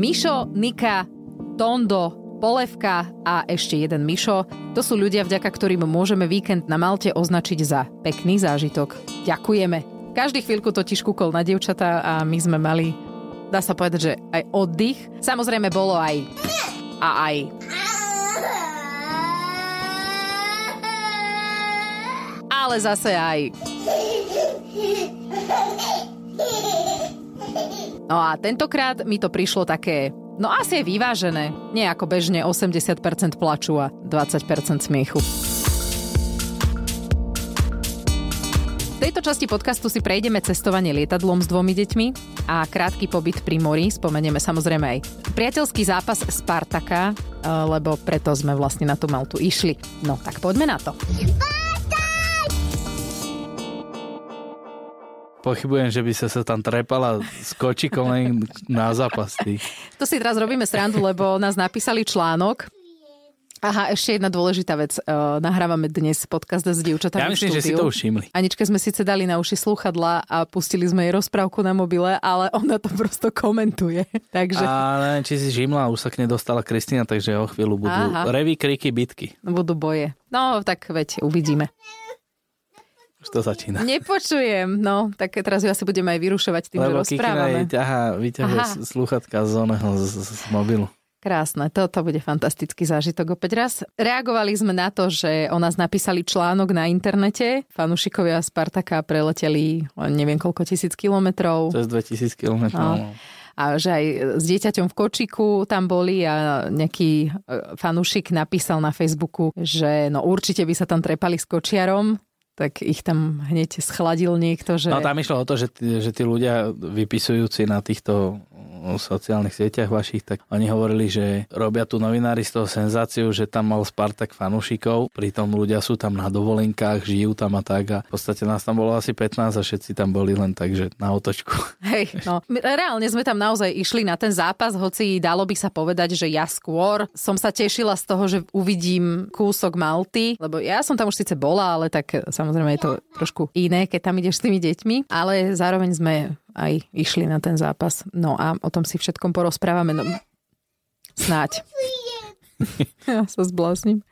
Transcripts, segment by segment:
Mišo, Nika, Tondo, Polevka a ešte jeden Mišo. To sú ľudia, vďaka ktorým môžeme víkend na Malte označiť za pekný zážitok. Ďakujeme. Každý chvíľku totiž kúkol na dievčatá a my sme mali, dá sa povedať, že aj oddych. Samozrejme bolo aj a aj. Ale zase aj. No a tentokrát mi to prišlo také No asi je vyvážené. Nie ako bežne 80% plaču a 20% smiechu. V tejto časti podcastu si prejdeme cestovanie lietadlom s dvomi deťmi a krátky pobyt pri mori. Spomenieme samozrejme aj priateľský zápas Spartaka, eh, lebo preto sme vlastne na tú Maltu išli. No tak poďme na to. Pochybujem, že by sa sa tam trepala s kočikom len na zápas. To si teraz robíme srandu, lebo nás napísali článok, Aha, ešte jedna dôležitá vec. Uh, nahrávame dnes podcast s dievčatami Ja myslím, že si to už všimli. Aničke sme síce dali na uši slúchadla a pustili sme jej rozprávku na mobile, ale ona to prosto komentuje. takže... A neviem, či si všimla, už sa k nej dostala Kristina, takže o chvíľu budú Aha. revy, kriky, bitky. Budú boje. No, tak veď, uvidíme. Už to začína. Nepočujem, no, tak teraz ju asi budeme aj vyrušovať tým, Lebo že rozprávame. Lebo ťaha, vyťahuje z oného, z, z, z mobilu. Krásne, toto bude fantastický zážitok opäť raz. Reagovali sme na to, že o nás napísali článok na internete. Fanušikovia Spartaka preleteli neviem koľko tisíc kilometrov. Cez 2000 kilometrov. No. A že aj s dieťaťom v kočiku tam boli a nejaký e, fanúšik napísal na Facebooku, že no určite by sa tam trepali s kočiarom, tak ich tam hneď schladil niekto, že... No tam išlo o to, že, tí, že tí ľudia vypisujúci na týchto sociálnych sieťach vašich, tak oni hovorili, že robia tu novinári z toho senzáciu, že tam mal Spartak fanúšikov, pritom ľudia sú tam na dovolenkách, žijú tam a tak a v podstate nás tam bolo asi 15 a všetci tam boli len tak, že na otočku. Hej, no reálne sme tam naozaj išli na ten zápas, hoci dalo by sa povedať, že ja skôr som sa tešila z toho, že uvidím kúsok Malty, lebo ja som tam už síce bola, ale tak samozrejme je to trošku iné, keď tam ideš s tými deťmi, ale zároveň sme aj išli na ten zápas. No a o tom si všetkom porozprávame. No, snáď. ja sa zblázním.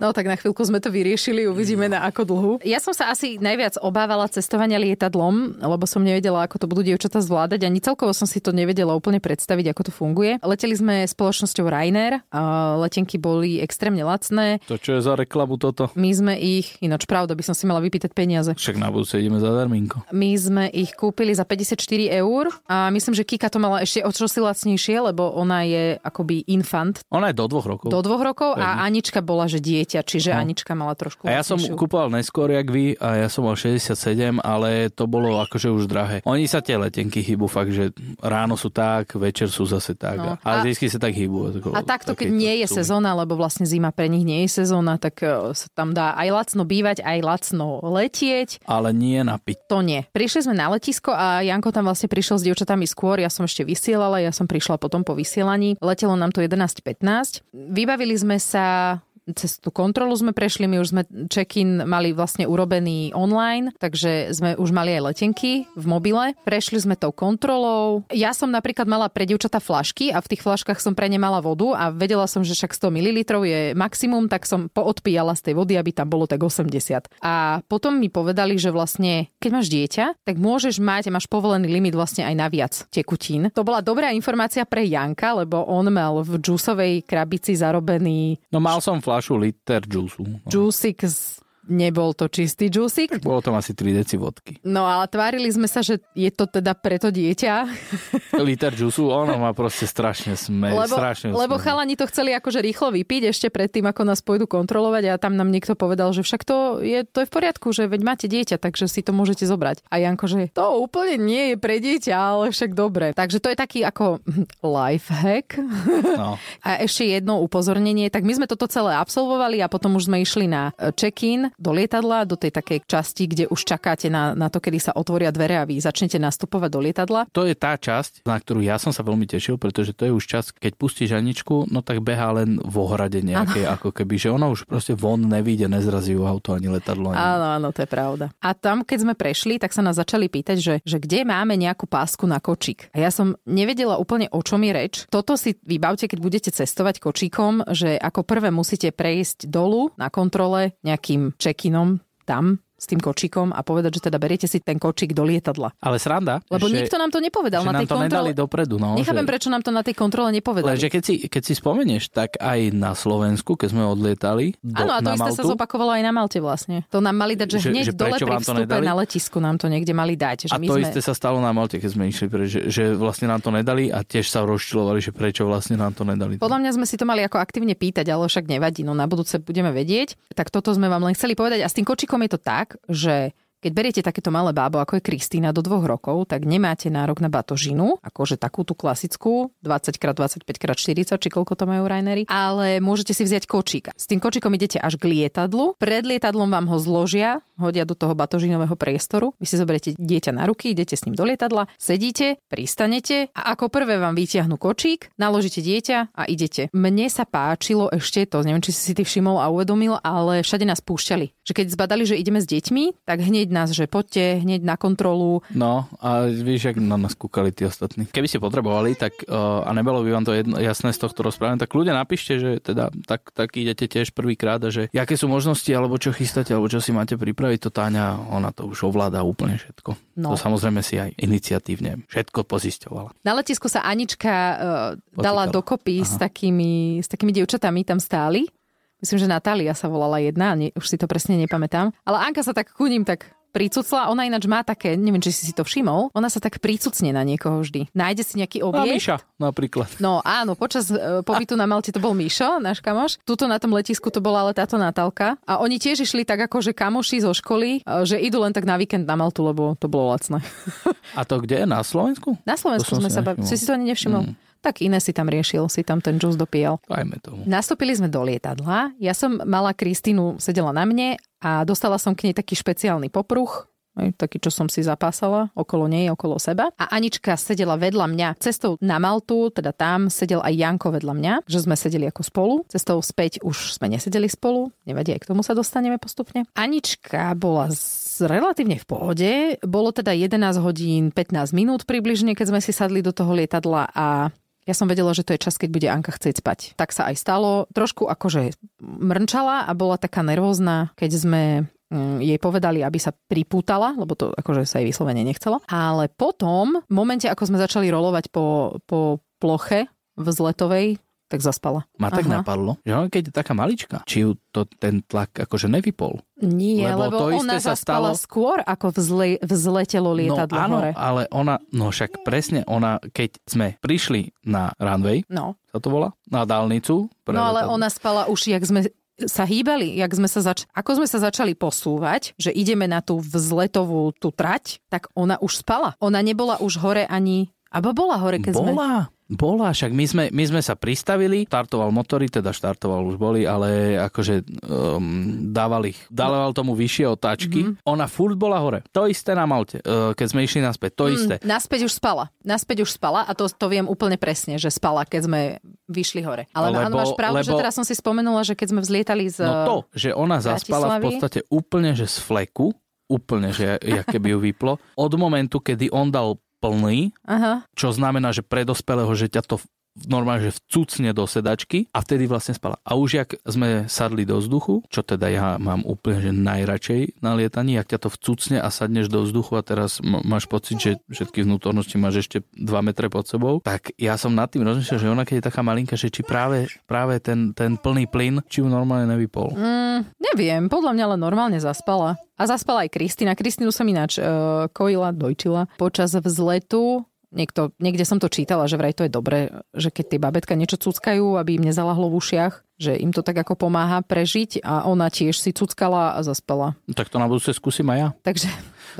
No tak na chvíľku sme to vyriešili, uvidíme na ako dlhu. Ja som sa asi najviac obávala cestovania lietadlom, lebo som nevedela, ako to budú dievčatá zvládať. Ani celkovo som si to nevedela úplne predstaviť, ako to funguje. Leteli sme spoločnosťou Rainer, a letenky boli extrémne lacné. To čo je za reklamu toto? My sme ich, ináč pravda, by som si mala vypýtať peniaze. Však na budúce ideme za darminko. My sme ich kúpili za 54 eur a myslím, že Kika to mala ešte o čosi lacnejšie, lebo ona je akoby infant. Ona je do dvoch rokov. Do dvoch rokov a Anička bola, že dieťa dieťa, čiže no. Anička mala trošku A ja som kúpoval neskôr, jak vy, a ja som mal 67, ale to bolo akože už drahé. Oni sa tie letenky hýbu fakt, že ráno sú tak, večer sú zase tak. No. Ale vždy sa tak hýbu. Tako, a takto, keď nie je sezóna, lebo vlastne zima pre nich nie je sezóna, tak e, sa tam dá aj lacno bývať, aj lacno letieť. Ale nie napiť. To nie. Prišli sme na letisko a Janko tam vlastne prišiel s dievčatami skôr, ja som ešte vysielala, ja som prišla potom po vysielaní. Letelo nám to 11.15. Vybavili sme sa cez tú kontrolu sme prešli, my už sme check-in mali vlastne urobený online, takže sme už mali aj letenky v mobile. Prešli sme tou kontrolou. Ja som napríklad mala pre dievčatá flašky a v tých flaškách som pre ne mala vodu a vedela som, že však 100 ml je maximum, tak som poodpíjala z tej vody, aby tam bolo tak 80. A potom mi povedali, že vlastne keď máš dieťa, tak môžeš mať, máš povolený limit vlastne aj na viac tekutín. To bola dobrá informácia pre Janka, lebo on mal v džusovej krabici zarobený... No mal som flašku fľašu liter džusu. No. Nebol to čistý džusik. Bolo tam asi 3 deci vodky. No ale tvárili sme sa, že je to teda preto dieťa. Liter džusu, ono má proste strašne sme. Lebo, strašne lebo sme. chalani to chceli akože rýchlo vypiť ešte predtým, ako nás pôjdu kontrolovať a tam nám niekto povedal, že však to je, to je v poriadku, že veď máte dieťa, takže si to môžete zobrať. A Janko, že to úplne nie je pre dieťa, ale však dobre. Takže to je taký ako life hack. No. A ešte jedno upozornenie, tak my sme toto celé absolvovali a potom už sme išli na check-in do lietadla, do tej takej časti, kde už čakáte na, na to, kedy sa otvoria dvere a vy začnete nastupovať do lietadla. To je tá časť, na ktorú ja som sa veľmi tešil, pretože to je už čas, keď pustíš Aničku, no tak behá len v ohrade nejakej, ano. ako keby, že ona už proste von nevíde, nezrazí ju auto ani letadlo. Ani... Áno, áno, to je pravda. A tam, keď sme prešli, tak sa nás začali pýtať, že, že kde máme nejakú pásku na kočík. A ja som nevedela úplne, o čom je reč. Toto si vybavte, keď budete cestovať kočíkom, že ako prvé musíte prejsť dolu na kontrole nejakým check-inom tam s tým kočíkom a povedať, že teda beriete si ten kočík do lietadla. Ale sranda. Lebo že, nikto nám to nepovedal že na tej nám to kontrole. nedali dopredu. No, Nechápem, že... prečo nám to na tej kontrole nepovedali. Lenže keď si, keď si spomenieš, tak aj na Slovensku, keď sme odlietali do, Áno, a to isté Maltu, sa zopakovalo aj na Malte vlastne. To nám mali dať, že, že hneď že dole pri vstupe na letisku nám to niekde mali dať. Že a my to sme... isté sa stalo na Malte, keď sme išli, že, že vlastne nám to nedali a tiež sa rozčilovali, že prečo vlastne nám to nedali. Podľa mňa sme si to mali ako aktívne pýtať, ale však nevadí, no na budúce budeme vedieť. Tak toto sme vám len chceli povedať. A s tým kočikom je to tak, že keď beriete takéto malé bábo, ako je Kristýna do dvoch rokov, tak nemáte nárok na batožinu, akože takú tú klasickú, 20x25x40, či koľko to majú Rainery, ale môžete si vziať kočíka. S tým kočíkom idete až k lietadlu, pred lietadlom vám ho zložia, hodia do toho batožinového priestoru, vy si zoberiete dieťa na ruky, idete s ním do lietadla, sedíte, pristanete a ako prvé vám vytiahnu kočík, naložíte dieťa a idete. Mne sa páčilo ešte to, neviem, či si si ty všimol a uvedomil, ale všade nás púšťali. Že keď zbadali, že ideme s deťmi, tak hneď nás, že poďte hneď na kontrolu. No a vieš, ak na nás kúkali tí ostatní. Keby ste potrebovali, tak uh, a nebolo by vám to jedno, jasné z tohto rozprávania, tak ľudia napíšte, že teda tak, tak idete tiež prvýkrát a že aké sú možnosti, alebo čo chystáte, alebo čo si máte pripraviť, to Táňa, ona to už ovláda úplne všetko. No. To samozrejme si aj iniciatívne všetko pozisťovala. Na letisku sa Anička uh, dala dokopy s takými, s takými dievčatami, tam stáli. Myslím, že Natália sa volala jedna, ne, už si to presne nepamätám. Ale Anka sa tak ku ním tak pricucla. Ona ináč má také, neviem, či si si to všimol, ona sa tak pricucne na niekoho vždy. Nájde si nejaký objekt. A Miša napríklad. No áno, počas uh, pobytu na Malte to bol Mišo, náš kamoš. Tuto na tom letisku to bola ale táto Natálka. A oni tiež išli tak ako, že kamoši zo školy, uh, že idú len tak na víkend na Maltu, lebo to bolo lacné. A to kde? Na Slovensku? Na Slovensku sme sa bavili. Si si to ani nevšimol? Mm tak iné si tam riešil, si tam ten džus dopíjal. Dajme tomu. Nastúpili sme do lietadla, ja som mala Kristínu, sedela na mne a dostala som k nej taký špeciálny popruch, taký, čo som si zapásala okolo nej, okolo seba. A Anička sedela vedľa mňa. Cestou na Maltu, teda tam, sedel aj Janko vedľa mňa, že sme sedeli ako spolu. Cestou späť už sme nesedeli spolu. Nevadí, aj k tomu sa dostaneme postupne. Anička bola z, relatívne v pohode. Bolo teda 11 hodín 15 minút približne, keď sme si sadli do toho lietadla a ja som vedela, že to je čas, keď bude Anka chcieť spať. Tak sa aj stalo. Trošku akože mrnčala a bola taká nervózna, keď sme Mm, jej povedali, aby sa pripútala, lebo to akože sa jej vyslovene nechcelo. Ale potom, v momente, ako sme začali rolovať po, po ploche vzletovej, tak zaspala. Ma tak Aha. napadlo, že on keď je taká malička, či ju to ten tlak akože nevypol. Nie, lebo, lebo to ona isté sa stalo skôr, ako vzle, vzletelo lietadlo no, áno, hore. ale ona, no však presne ona, keď sme prišli na runway, no. sa to volá, na dálnicu. No ale ona spala už, jak sme sa hýbali, jak sme sa zač- ako sme sa začali posúvať, že ideme na tú vzletovú tú trať, tak ona už spala. Ona nebola už hore ani... Abo bola hore, keď bola. sme... Bola. Však my sme, my sme sa pristavili, startoval motory, teda štartoval už boli, ale akože um, dával ich, dával tomu vyššie otáčky. Mm-hmm. Ona furt bola hore. To isté na Malte, uh, keď sme išli naspäť, to mm, isté. Naspäť už spala. Naspäť už spala a to, to viem úplne presne, že spala, keď sme vyšli hore. Ale lebo, áno, máš pravdu, lebo, že teraz som si spomenula, že keď sme vzlietali z No to, že ona zaspala v podstate úplne, že z fleku, úplne, že ja keby ju vyplo. Od momentu, kedy on dal plný, Aha. čo znamená, že pre dospelého, že ťa to normálne, že vcucne do sedačky a vtedy vlastne spala. A už jak sme sadli do vzduchu, čo teda ja mám úplne že najradšej na lietaní, jak ťa to vcucne a sadneš do vzduchu a teraz máš pocit, že všetky vnútornosti máš ešte 2 metre pod sebou, tak ja som nad tým rozmýšľal, že ona keď je taká malinka, že či práve, práve ten, ten plný plyn, či ju normálne nevypol. Mm, neviem, podľa mňa len normálne zaspala. A zaspala aj Kristina. Kristínu som ináč uh, kojila, dojčila počas vzletu niekto, niekde som to čítala, že vraj to je dobré, že keď tie babetka niečo cuckajú, aby im nezalahlo v ušiach, že im to tak ako pomáha prežiť a ona tiež si cuckala a zaspala. No, tak to na budúce skúsim aj ja. Takže,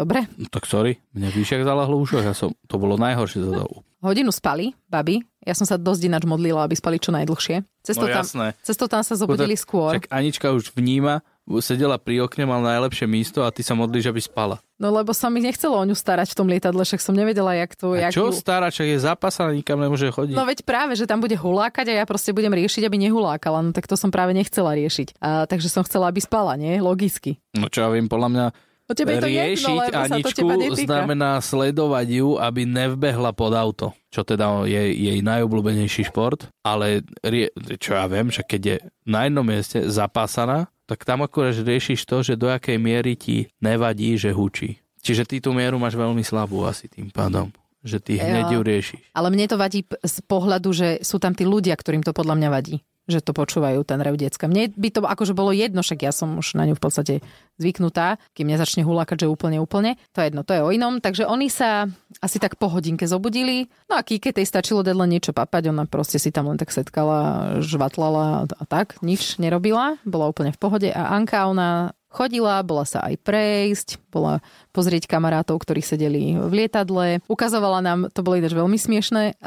dobre. No, tak sorry, mne v ušiach zalahlo v ušiach, ja som, to bolo najhoršie za to. Hodinu spali, baby. Ja som sa dosť ináč modlila, aby spali čo najdlhšie. Cestou, no, tam, cestou tam sa zobudili skôr. Čak Anička už vníma, sedela pri okne, mal najlepšie místo a ty sa modlíš, aby spala. No lebo sa mi nechcelo o ňu starať v tom lietadle, však som nevedela, jak to... A jak čo ju... stará, čo je zapasaná, nikam nemôže chodiť. No veď práve, že tam bude hulákať a ja proste budem riešiť, aby nehulákala. No tak to som práve nechcela riešiť. A, takže som chcela, aby spala, nie? Logicky. No čo ja viem, podľa mňa No tebe je to riešiť jedno, to Aničku netýka. znamená sledovať ju, aby nevbehla pod auto, čo teda je jej najobľúbenejší šport, ale rie, čo ja viem, že keď je na jednom mieste zapásaná, tak tam akurát riešiš to, že do akej miery ti nevadí, že hučí. Čiže ty tú mieru máš veľmi slabú asi tým pádom, že ty hneď ju riešiš. Ale mne to vadí z pohľadu, že sú tam tí ľudia, ktorým to podľa mňa vadí že to počúvajú ten rev decka. Mne by to akože bolo jedno, však ja som už na ňu v podstate zvyknutá, kým nezačne hulákať, že úplne, úplne. To je jedno, to je o inom. Takže oni sa asi tak po hodinke zobudili. No a Kike tej stačilo dať len niečo papať, ona proste si tam len tak setkala, žvatlala a tak, nič nerobila, bola úplne v pohode. A Anka, ona chodila, bola sa aj prejsť, bola pozrieť kamarátov, ktorí sedeli v lietadle. Ukazovala nám, to bolo ináč veľmi smiešné,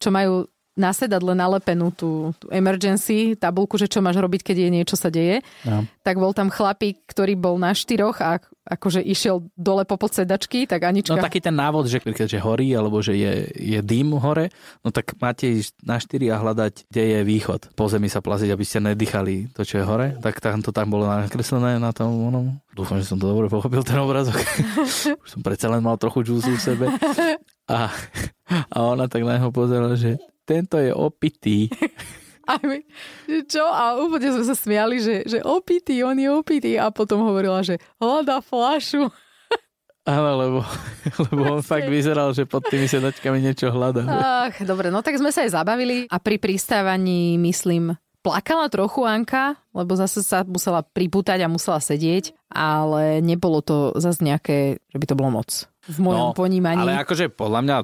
čo majú na sedadle nalepenú tú, tú emergency tabulku, že čo máš robiť, keď je niečo sa deje. No. Tak bol tam chlapík, ktorý bol na štyroch a akože išiel dole po sedačky, tak Anička... No taký ten návod, že keďže horí, alebo že je, je dým hore, no tak máte ísť na štyri a hľadať, kde je východ. Po zemi sa plaziť, aby ste nedýchali to, čo je hore. Tak tam to tam bolo nakreslené na tom onom. Dúfam, že som to dobre pochopil, ten obrazok. Už som predsa len mal trochu džúzu v sebe. A, a ona tak na neho pozerala, že tento je opitý. A my, že čo? A úplne sme sa smiali, že, že opitý, on je opitý. A potom hovorila, že hľadá flašu. Áno, lebo, lebo on fakt vyzeral, že pod tými sedačkami niečo hľadá. Ach, dobre, no tak sme sa aj zabavili a pri pristávaní, myslím, plakala trochu Anka, lebo zase sa musela pripútať a musela sedieť, ale nebolo to zase nejaké, že by to bolo moc v mojom No, ponímaní. Ale akože podľa mňa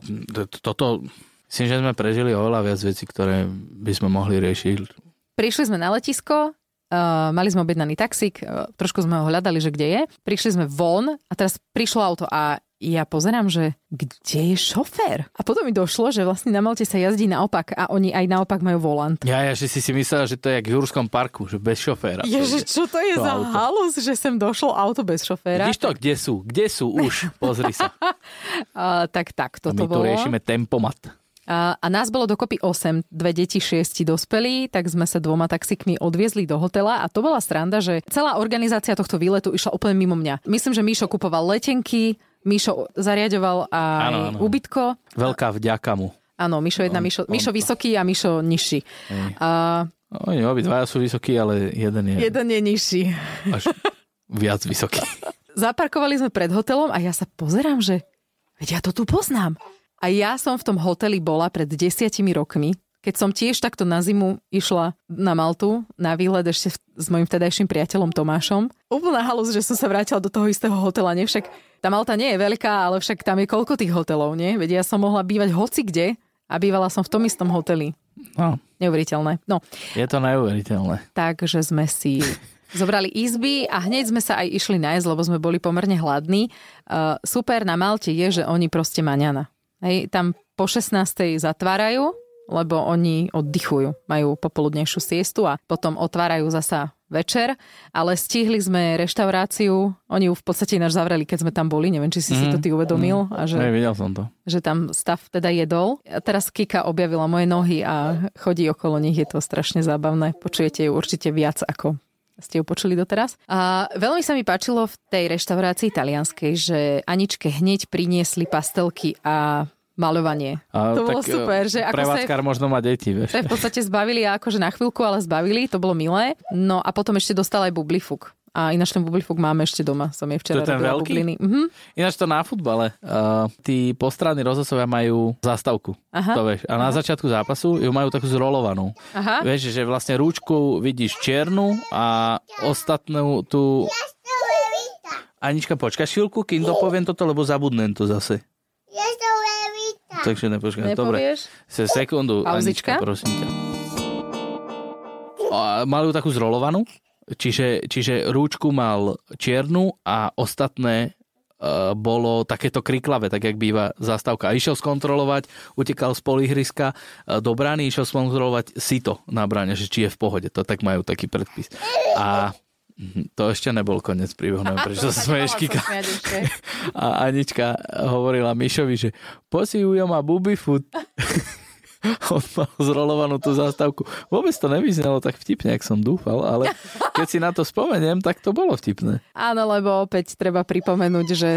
toto, myslím, že sme prežili oveľa viac vecí, ktoré by sme mohli riešiť. Prišli sme na letisko, uh, mali sme objednaný taxík, uh, trošku sme ho hľadali, že kde je. Prišli sme von a teraz prišlo auto a ja pozerám, že kde je šofér? A potom mi došlo, že vlastne na Malte sa jazdí naopak a oni aj naopak majú volant. Ja, ja, že si si myslela, že to je jak v Jurskom parku, že bez šoféra. Ježe, čo to je To za auto. halus, že sem došlo auto bez šoféra? Vidíš to, kde sú? Kde sú už? Pozri sa. Uh, tak tak, A toto my tu bolo. riešime tempomat. A, a nás bolo dokopy 8, dve deti, šiesti dospelí, tak sme sa dvoma taxikmi odviezli do hotela a to bola stranda, že celá organizácia tohto výletu išla úplne mimo mňa. Myslím, že Míšo kupoval letenky, Míšo zariadoval aj Áno, áno. ubytko. Veľká vďaka mu. Áno, Míšo jedna, On- Míšo, on- Míšo vysoký a Míšo nižší. Hej. A Oni obidvaja sú vysokí, ale jeden je jeden je nižší. až viac vysoký. Zaparkovali sme pred hotelom a ja sa pozerám, že veď ja to tu poznám. A ja som v tom hoteli bola pred desiatimi rokmi, keď som tiež takto na zimu išla na Maltu, na výlet ešte s mojim vtedajším priateľom Tomášom. Úplná halus, že som sa vrátila do toho istého hotela, nie však tá Malta nie je veľká, ale však tam je koľko tých hotelov, nie? Veď ja som mohla bývať hoci kde a bývala som v tom istom hoteli. No, Neuveriteľné. No, je to neuveriteľné. takže sme si zobrali izby a hneď sme sa aj išli nájsť, lebo sme boli pomerne hladní. Uh, super na Malte je, že oni proste maňana. Hej, tam po 16. zatvárajú, lebo oni oddychujú, majú popoludnejšiu siestu a potom otvárajú zasa večer, ale stihli sme reštauráciu, oni ju v podstate ináč zavreli, keď sme tam boli, neviem, či si si to ty uvedomil, a že, Hej, videl som to. že tam stav teda jedol. A teraz Kika objavila moje nohy a chodí okolo nich, je to strašne zábavné. Počujete ju určite viac ako ste ju počuli doteraz. A veľmi sa mi páčilo v tej reštaurácii talianskej, že Aničke hneď priniesli pastelky a maľovanie. A to bolo tak, super, že ako sa možno má deti, vieš. sa v podstate zbavili akože na chvíľku, ale zbavili, to bolo milé. No a potom ešte dostal aj bublifuk. A ináč ten bublifuk máme ešte doma, som jej včera To je ten veľký? bubliny. Mhm. Ináč to na futbale. Uh, tí postranní rozhlasovia majú zástavku. Aha. To vieš. A na začiatku zápasu ju majú takú zrolovanú. Aha. Vieš, že vlastne rúčku vidíš čiernu a ostatnú tú... Anička, počkaj chvíľku, kým dopoviem toto, lebo zabudnem to zase. Takže nepočkaj. Dobre. Se sekundu, Pauzička. Anička, prosím ťa. A Mali ju takú zrolovanú, čiže, čiže rúčku mal čiernu a ostatné e, bolo takéto kriklavé, tak jak býva zastávka. A išiel skontrolovať, utekal z polihryska e, do brány, išiel skontrolovať sito na bráne, že či je v pohode. To tak majú taký predpis. A To ešte nebol koniec príbehu, neviem, prečo sa smeješ, Kika. A Anička hovorila Mišovi, že posiujo ma buby food. On mal zrolovanú tú zástavku. Vôbec to nevyznelo tak vtipne, ak som dúfal, ale keď si na to spomeniem, tak to bolo vtipné. Áno, lebo opäť treba pripomenúť, že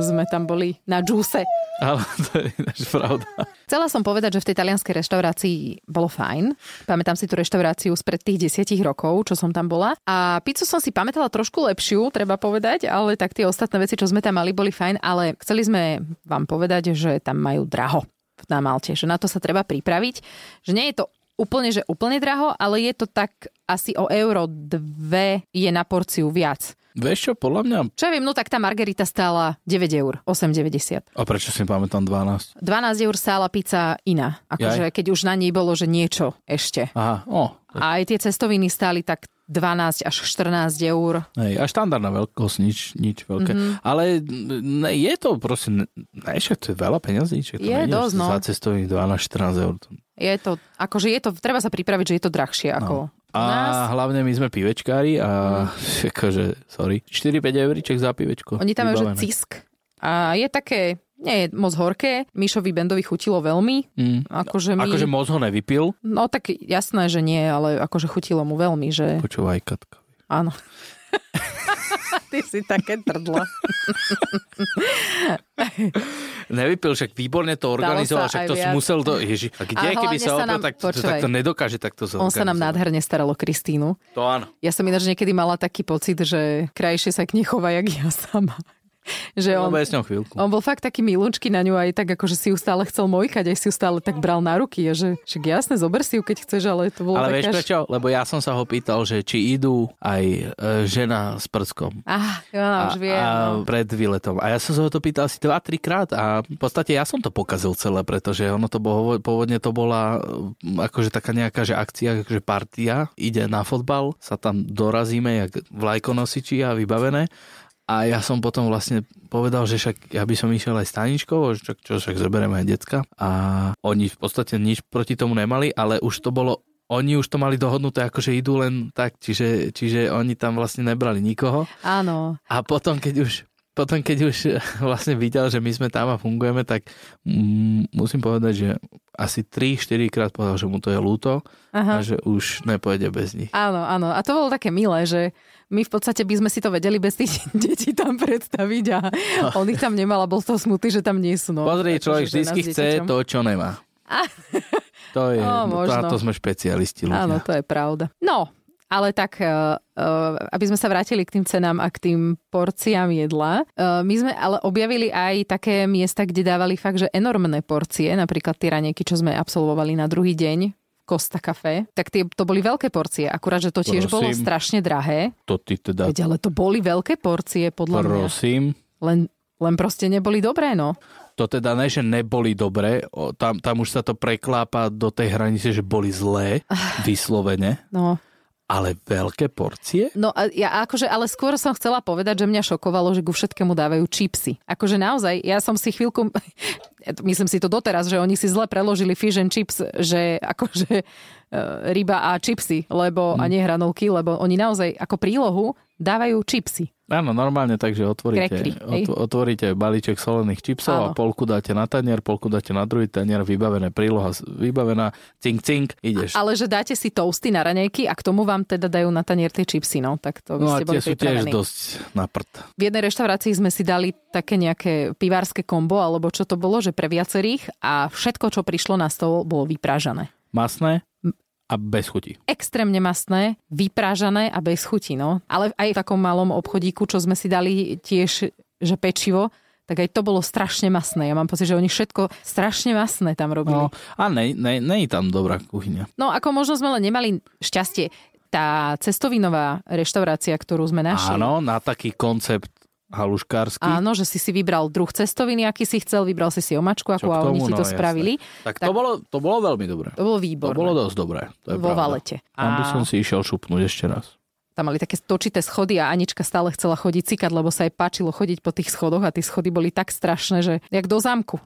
sme tam boli na džúse. Ale to je ináč pravda. Chcela som povedať, že v tej talianskej reštaurácii bolo fajn. Pamätám si tú reštauráciu spred tých desiatich rokov, čo som tam bola. A pizzu som si pamätala trošku lepšiu, treba povedať, ale tak tie ostatné veci, čo sme tam mali, boli fajn. Ale chceli sme vám povedať, že tam majú draho na Malte, že na to sa treba pripraviť. Že nie je to úplne, že úplne draho, ale je to tak asi o euro dve je na porciu viac. Vieš čo, podľa mňa... Čo ja viem, no tak tá margarita stála 9 eur, 8,90. A prečo si pamätám 12? 12 eur stála pizza iná. Akože keď už na nej bolo, že niečo ešte. Aha, o. A aj tie cestoviny stáli tak 12 až 14 eur. Hej, a štandardná veľkosť, nič, nič veľké. Mhm. Mm-hmm. Ale ne, je to proste, ne, však to je veľa peňazí. Je nie dosť, no. Za cestovných 12-14 eur. Je to, akože je to, treba sa pripraviť, že je to drahšie ako No. A nás. hlavne my sme pivečkári a akože, sorry, 4-5 euríček za pivečko. Oni tam majú, že cisk. A je také, nie je moc horké. Mišovi Bendovi chutilo veľmi. Mm. Akože my... Akože moc ho nevypil. No tak jasné, že nie, ale akože chutilo mu veľmi, že Počúvaj, Katka. áno. Ty si také trdlo. Nevypil, však výborne to organizoval, však to musel to... Ježi, a kde, A keby sa opil, nám- tak, to, počúvaj. tak to nedokáže takto On sa nám zorganizovať. nádherne staral o Kristínu. To áno. Ja som ináč niekedy mala taký pocit, že krajšie sa k nej chová, jak ja sama. Že No, on, bez ňou chvíľku. on bol fakt taký milúčky na ňu aj tak, akože si ju stále chcel mojkať, aj si ju stále tak bral na ruky. A že však jasné, zober si ju, keď chceš, ale to bolo Ale vieš až- prečo? Lebo ja som sa ho pýtal, že či idú aj e, žena s prskom. Á, ja už viem. a no. pred výletom. A ja som sa ho to pýtal asi 2-3 krát a v podstate ja som to pokazil celé, pretože ono to bolo, pôvodne to bola akože taká nejaká že akcia, že partia, ide na fotbal, sa tam dorazíme jak vlajkonosiči a vybavené. A ja som potom vlastne povedal, že však ja by som išiel aj s Taničkou, že čo však zoberieme aj decka. A oni v podstate nič proti tomu nemali, ale už to bolo oni už to mali dohodnuté, akože idú len tak, čiže, čiže oni tam vlastne nebrali nikoho. Áno. A potom, keď už potom, keď už vlastne videl, že my sme tam a fungujeme, tak mm, musím povedať, že asi 3-4 krát povedal, že mu to je ľúto Aha. a že už nepôjde bez nich. Áno, áno. A to bolo také milé, že my v podstate by sme si to vedeli bez tých detí tam predstaviť a on ich tam nemal a bol toho smutný, že tam nie sú. No. Pozri, človek vždy chce to, čo nemá. A- To je, no, to, možno. na to sme špecialisti ľudia. Áno, to je pravda. No, ale tak, uh, uh, aby sme sa vrátili k tým cenám a k tým porciám jedla, uh, my sme ale objavili aj také miesta, kde dávali fakt, že enormné porcie, napríklad tie ranieky, čo sme absolvovali na druhý deň, Costa Café, tak tie, to boli veľké porcie, akurát, že to tiež bolo Prosím. strašne drahé. To ty teda, Veď, ale to boli veľké porcie, podľa mňa. prosím, Len, len proste neboli dobré, no. to teda ne, že neboli dobré, o, tam, tam už sa to preklápa do tej hranice, že boli zlé, vyslovene, No, ale veľké porcie? No a ja akože, ale skôr som chcela povedať, že mňa šokovalo, že ku všetkému dávajú čipsy. Akože naozaj, ja som si chvíľku, myslím si to doteraz, že oni si zle preložili fish and chips, že akože e, ryba a čipsy, lebo, a nie hranolky, lebo oni naozaj ako prílohu dávajú čipsy. Áno, normálne, takže otvoríte, Krekry, otv- otvoríte balíček solených čipsov a Áno. polku dáte na tanier, polku dáte na druhý tanier, vybavené príloha, vybavená, cink, cink, ideš. Ale že dáte si toasty na raňajky a k tomu vám teda dajú na tanier tie čipsy, no, tak to by No a ste boli sú tiež dosť na prd. V jednej reštaurácii sme si dali také nejaké pivárske kombo, alebo čo to bolo, že pre viacerých a všetko, čo prišlo na stôl, bolo vyprážané. Masné a bez chuti. extrémne masné, vyprážané a bez chuti, no. Ale aj v takom malom obchodíku, čo sme si dali tiež, že pečivo, tak aj to bolo strašne masné. Ja mám pocit, že oni všetko strašne masné tam robili. No, a ne, ne, ne je tam dobrá kuchyňa. No ako možno sme len nemali šťastie. Tá cestovinová reštaurácia, ktorú sme našli. Áno, na taký koncept haluškársky. Áno, že si si vybral druh cestoviny, aký si chcel, vybral si si omačku, k a oni ti to no, jasné. spravili. Tak, Tak- to, bolo, to bolo veľmi dobré. To bolo To výborné. bolo dosť dobré. To je Vo pravda. Valete. Tam by som si išiel šupnúť ešte raz. tam mali také točité schody a Anička stále chcela chodiť cikať, lebo sa jej páčilo chodiť po tých schodoch a tie schody boli tak strašné, že jak do zámku.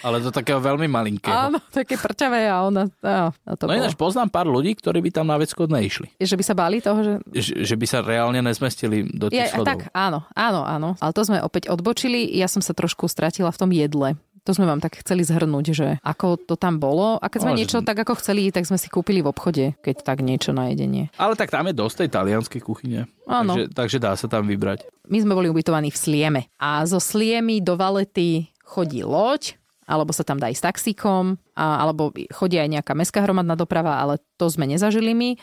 Ale to takého veľmi malinkého. Áno, také prťavé a ona... A, a to no ináč poznám pár ľudí, ktorí by tam na vecko neišli. Že by sa báli toho, že... Že, že by sa reálne nezmestili do tých Je, schodov. tak, áno, áno, áno. Ale to sme opäť odbočili. Ja som sa trošku stratila v tom jedle. To sme vám tak chceli zhrnúť, že ako to tam bolo. A keď sme No, že- niečo tak ako chceli, tak sme si kúpili v obchode, keď tak niečo na jedenie. Ale tak tam je dosť tej talianskej kuchyne. Áno. Takže, takže dá sa tam vybrať. My sme boli ubytovaní v Slieme. A zo Sliemy do Valety chodí loď, alebo sa tam dá ísť taxíkom, a, alebo chodí aj nejaká mestská hromadná doprava, ale to sme nezažili my.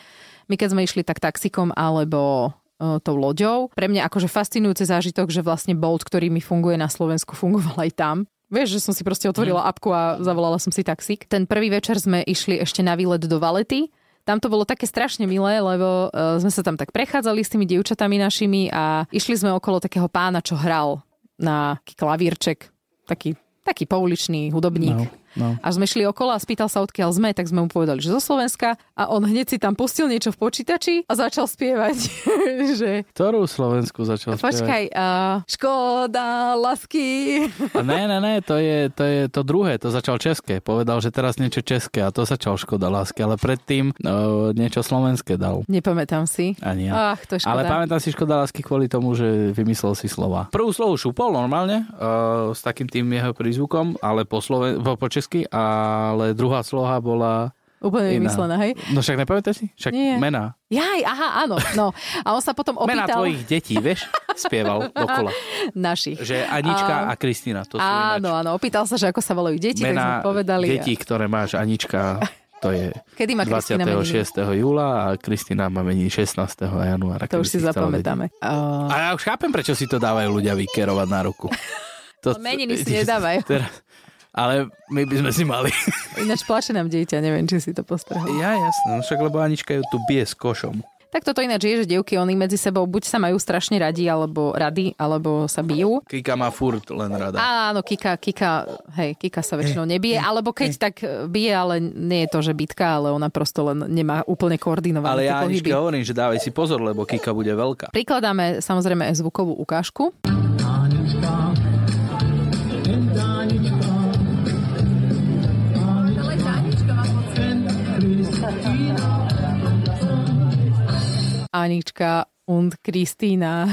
My keď sme išli tak taxíkom alebo e, tou loďou. Pre mňa akože fascinujúci zážitok, že vlastne Bolt, ktorý mi funguje na Slovensku, fungoval aj tam. Vieš, že som si proste otvorila apku a zavolala som si taxík. Ten prvý večer sme išli ešte na výlet do Valety. Tam to bolo také strašne milé, lebo uh, sme sa tam tak prechádzali s tými dievčatami našimi a išli sme okolo takého pána, čo hral na klavírček, taký, taký pouličný hudobník. No, no. A sme šli okolo a spýtal sa, odkiaľ sme, tak sme mu povedali, že zo Slovenska a on hneď si tam pustil niečo v počítači a začal spievať, že Ktorú Slovensku začal spievať? počkaj, uh, škoda, lasky. A ne, ne, ne, to je, to je to druhé, to začal české. Povedal, že teraz niečo české a to začal Škoda lásky, ale predtým no, niečo slovenské dal. Nepamätám si. Ani ja. Ach, to je škoda. Ale pamätám si Škoda lásky kvôli tomu, že vymyslel si slova. Prvú slovu šupol normálne, uh, s takým tým jeho prízvukom, ale po, Sloven- po, po česky, ale druhá sloha bola Úplne vymyslená, hej? No však nepamätáš si? Však Nie. mená. Jaj, aha, áno. No. A on sa potom Mená opýtal tvojich detí, vieš? Spieval dokola. našich. Že Anička a, Kristina, to sú ináč Áno, áno, opýtal sa, že ako sa volajú deti, tak sme mená povedali. detí, ktoré máš Anička, to je Kedy má Kristína 26. júla a Kristina má mení 16. januára. To už si zapamätáme. Uh. A ja už chápem, prečo si to dávajú ľudia vykerovať na ruku. To, meniny si nedávajú. Teraz, ale my by sme si mali. ináč plače nám dieťa, neviem, či si to postrhol. ja, jasné, no však lebo Anička ju tu bije s košom. Tak toto ináč je, že dievky, oni medzi sebou buď sa majú strašne radi, alebo rady, alebo sa bijú. Kika má furt len rada. Áno, Kika, Kika, hej, Kika sa väčšinou nebije, alebo keď tak e, bije, ale nie je to, že bitka, ale ona prosto len nemá úplne koordinované ale ja pohyby. Aničke hovorím, že dávaj si pozor, lebo Kika bude veľká. Prikladáme samozrejme aj zvukovú ukážku. Anička und Kristína.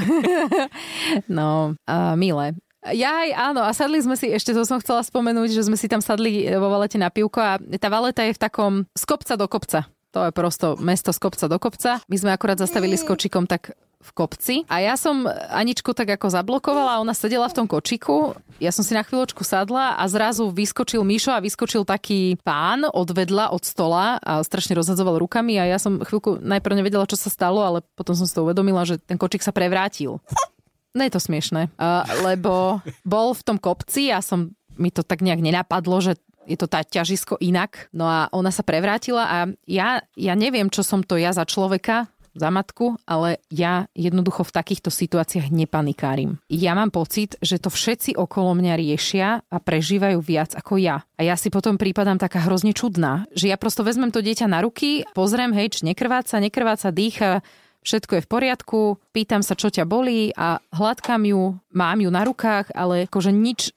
no, a milé. Jaj, áno, a sadli sme si, ešte to som chcela spomenúť, že sme si tam sadli vo Valete na pivko a tá Valeta je v takom z kopca do kopca. To je prosto mesto z kopca do kopca. My sme akurát zastavili s kočikom tak v kopci a ja som Aničku tak ako zablokovala ona sedela v tom kočiku. Ja som si na chvíľočku sadla a zrazu vyskočil Mišo a vyskočil taký pán od vedla, od stola a strašne rozhadzoval rukami a ja som chvíľku najprv nevedela, čo sa stalo, ale potom som si to uvedomila, že ten kočik sa prevrátil. No je to smiešné, uh, lebo bol v tom kopci a som, mi to tak nejak nenapadlo, že je to tá ťažisko inak. No a ona sa prevrátila a ja, ja neviem, čo som to ja za človeka, za matku, ale ja jednoducho v takýchto situáciách nepanikárim. Ja mám pocit, že to všetci okolo mňa riešia a prežívajú viac ako ja. A ja si potom prípadám taká hrozne čudná, že ja prosto vezmem to dieťa na ruky, pozriem, hej, či nekrváca, nekrváca, dýcha, všetko je v poriadku, pýtam sa, čo ťa bolí a hladkám ju, mám ju na rukách, ale akože nič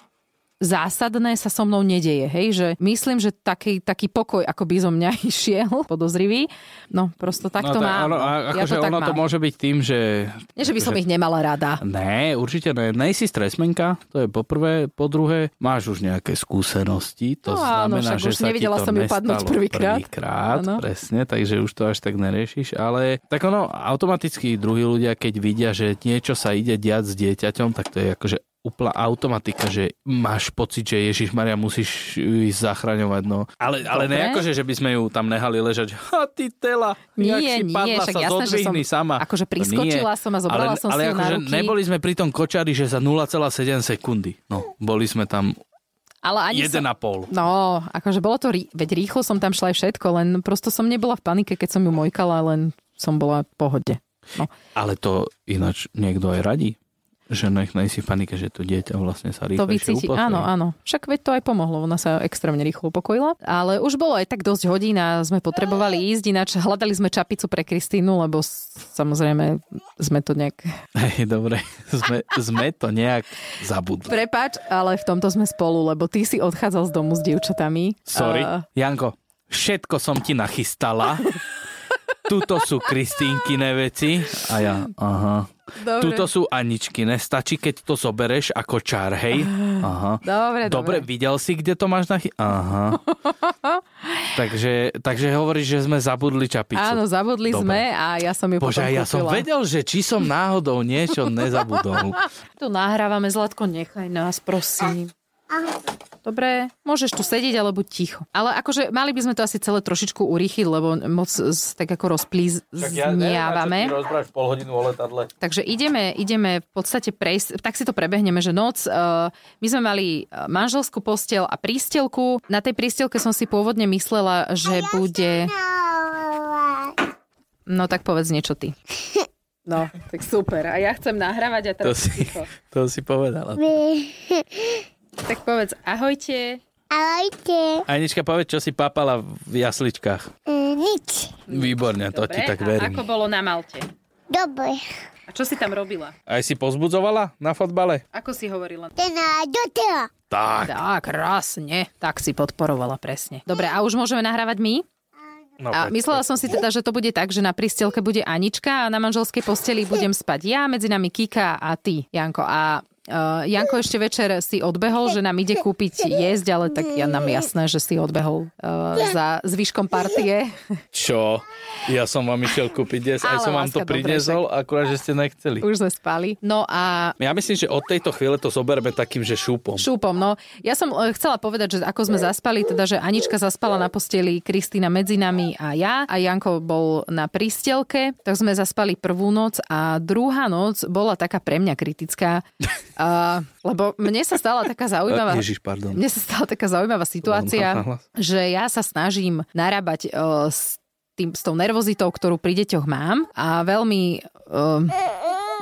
zásadné sa so mnou nedeje, hej, že myslím, že taký, taký pokoj ako by zo mňa išiel, podozrivý, no prosto tak to tak mám. Ono, ja akože to tak ono mám. to môže byť tým, že... Nie, že by som ich nemala rada. Ne, určite ne. Nejsi stresmenka, to je po prvé. Po druhé, máš už nejaké skúsenosti, to No áno, znamená, však že už sa ti nevidela to som ju padnúť prvýkrát. prvýkrát Áno. presne, takže už to až tak neriešiš, ale tak ono, automaticky druhí ľudia, keď vidia, že niečo sa ide diať s dieťaťom, tak to je akože úplná automatika, že máš pocit, že Ježiš Maria musíš ísť zachraňovať. No. Ale, ale ne akože, že by sme ju tam nehali ležať. Ha, ty tela, Nie, jak si nie, padla sa, jasné, som zodvihni sama. akože nie. priskočila som a zobrala ale, som ale si ju na akože ruky. neboli sme pri tom kočari, že za 0,7 sekundy. No, boli sme tam Ale ani som... 1,5. No, akože bolo to, veď rýchlo som tam šla aj všetko, len prosto som nebola v panike, keď som ju mojkala, len som bola v pohode. No. Ale to ináč niekto aj radí. Že nech nejsi v panike, že to dieťa vlastne sa To rýchlejšie vycíti, upokojí. áno, áno. Však veď to aj pomohlo, ona sa extrémne rýchlo upokojila. Ale už bolo aj tak dosť hodín a sme potrebovali ísť, ináč hľadali sme čapicu pre Kristínu, lebo samozrejme sme to nejak... Hej, dobre, sme, sme to nejak zabudli. Prepač, ale v tomto sme spolu, lebo ty si odchádzal z domu s dievčatami. Sorry. A- Janko, všetko som ti nachystala. Tuto sú Kristínkine veci. A ja, aha. Dobre. Tuto sú Aničkine. Stačí, keď to zobereš ako čar, hej? Aha. Dobre, Dobre, dobre. videl si, kde to máš nachy... Aha. takže, takže hovoríš, že sme zabudli čapicu. Áno, zabudli Dobre. sme a ja som ju Bože, potom ja som vedel, že či som náhodou niečo nezabudol. Tu nahrávame, Zlatko, nechaj nás, prosím. Dobre, môžeš tu sedieť, ale buď ticho. Ale akože mali by sme to asi celé trošičku urýchliť, lebo moc s- tak ako rozplízniávame. rozprávaš pol hodinu o letadle. Takže ideme, ideme v podstate prejsť, tak si to prebehneme, že noc, uh, my sme mali uh, manželskú postel a prístelku. Na tej prístelke som si pôvodne myslela, že bude... No tak povedz niečo ty. No, tak super. A ja chcem nahrávať a To teraz si, ticho. to si povedala. Tak povedz ahojte. Ahojte. Anička, povedz, čo si papala v jasličkách. Mm, nič. Výborne, to ti Dobre, tak a verím. ako bolo na Malte? Dobre. A čo si tam robila? Aj si pozbudzovala na fotbale? Ako si hovorila? Teda do toho. Tak. Tak, krásne. Tak si podporovala presne. Dobre, a už môžeme nahrávať my? No, A myslela som si teda, že to bude tak, že na prístelke bude Anička a na manželskej posteli budem spať ja, medzi nami Kika a ty, Janko. A uh, Janko ešte večer si odbehol, že nám ide kúpiť jesť, ale tak ja nám jasné, že si odbehol uh, za zvyškom partie. Čo? Ja som vám išiel kúpiť jesť, aj som vám to priniesol, akurát, že ste nechceli. Už sme spali. No a Ja myslím, že od tejto chvíle to zoberme takým, že šúpom. šúpom, no. Ja som e, chcela povedať, že ako sme zaspali, teda, že Anička zaspala na posteli, Kristýna medzi nami a ja a Janko bol na prístelke, tak sme zaspali prvú noc a druhá noc bola taká pre mňa kritická, a, lebo mne sa stala taká zaujímavá... Ježiš, pardon. Mne sa stala taká zaujímavá situácia, že ja sa snažím narábať uh, s, tým, s tou nervozitou, ktorú pri deťoch mám a veľmi uh,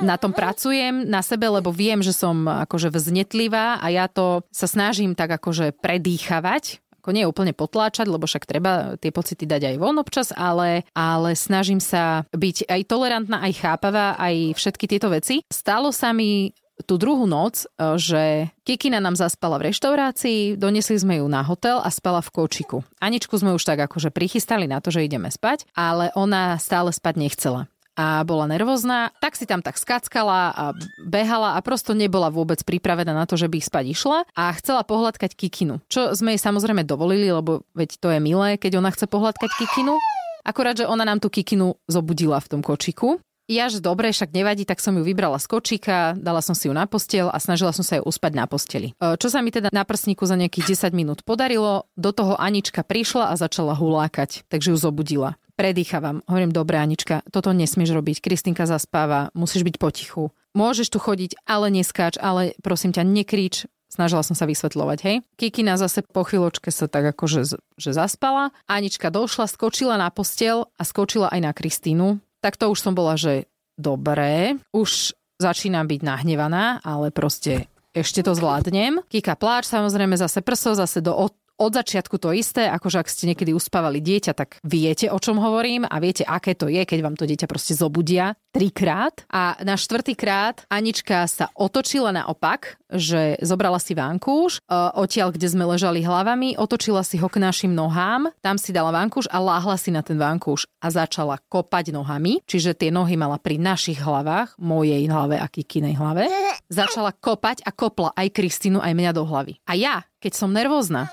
na tom pracujem na sebe, lebo viem, že som akože vznetlivá a ja to sa snažím tak akože predýchavať ako nie úplne potláčať, lebo však treba tie pocity dať aj von občas, ale, ale snažím sa byť aj tolerantná, aj chápavá, aj všetky tieto veci. Stalo sa mi tú druhú noc, e, že Kikina nám zaspala v reštaurácii, donesli sme ju na hotel a spala v kočiku. Aničku sme už tak akože prichystali na to, že ideme spať, ale ona stále spať nechcela a bola nervózna, tak si tam tak skackala a behala a prosto nebola vôbec pripravená na to, že by spať išla a chcela pohľadkať Kikinu. Čo sme jej samozrejme dovolili, lebo veď to je milé, keď ona chce pohľadkať Kikinu. Akorát, že ona nám tú Kikinu zobudila v tom kočiku. Ja, že dobre, však nevadí, tak som ju vybrala z kočíka, dala som si ju na postiel a snažila som sa ju uspať na posteli. E, Čo sa mi teda na prsníku za nejakých 10 minút podarilo, do toho Anička prišla a začala hulákať, takže ju zobudila. Predýchavam. Hovorím, dobre Anička, toto nesmieš robiť. Kristinka zaspáva, musíš byť potichu. Môžeš tu chodiť, ale neskáč, ale prosím ťa, nekrič. Snažila som sa vysvetľovať, hej. Kikina zase po chvíľočke sa tak akože že zaspala. Anička došla, skočila na postel a skočila aj na Kristínu. Tak to už som bola, že dobre, už začínam byť nahnevaná, ale proste ešte to zvládnem. Kika pláč, samozrejme zase prso, zase do od, začiatku to isté, akože ak ste niekedy uspávali dieťa, tak viete, o čom hovorím a viete, aké to je, keď vám to dieťa proste zobudia trikrát. A na štvrtýkrát Anička sa otočila naopak, že zobrala si vankúš, e, odtiaľ, kde sme ležali hlavami, otočila si ho k našim nohám, tam si dala vankúš a láhla si na ten vankúš a začala kopať nohami, čiže tie nohy mala pri našich hlavách, mojej hlave a Kikinej hlave. Začala kopať a kopla aj Kristínu, aj mňa do hlavy. A ja, keď som nervózna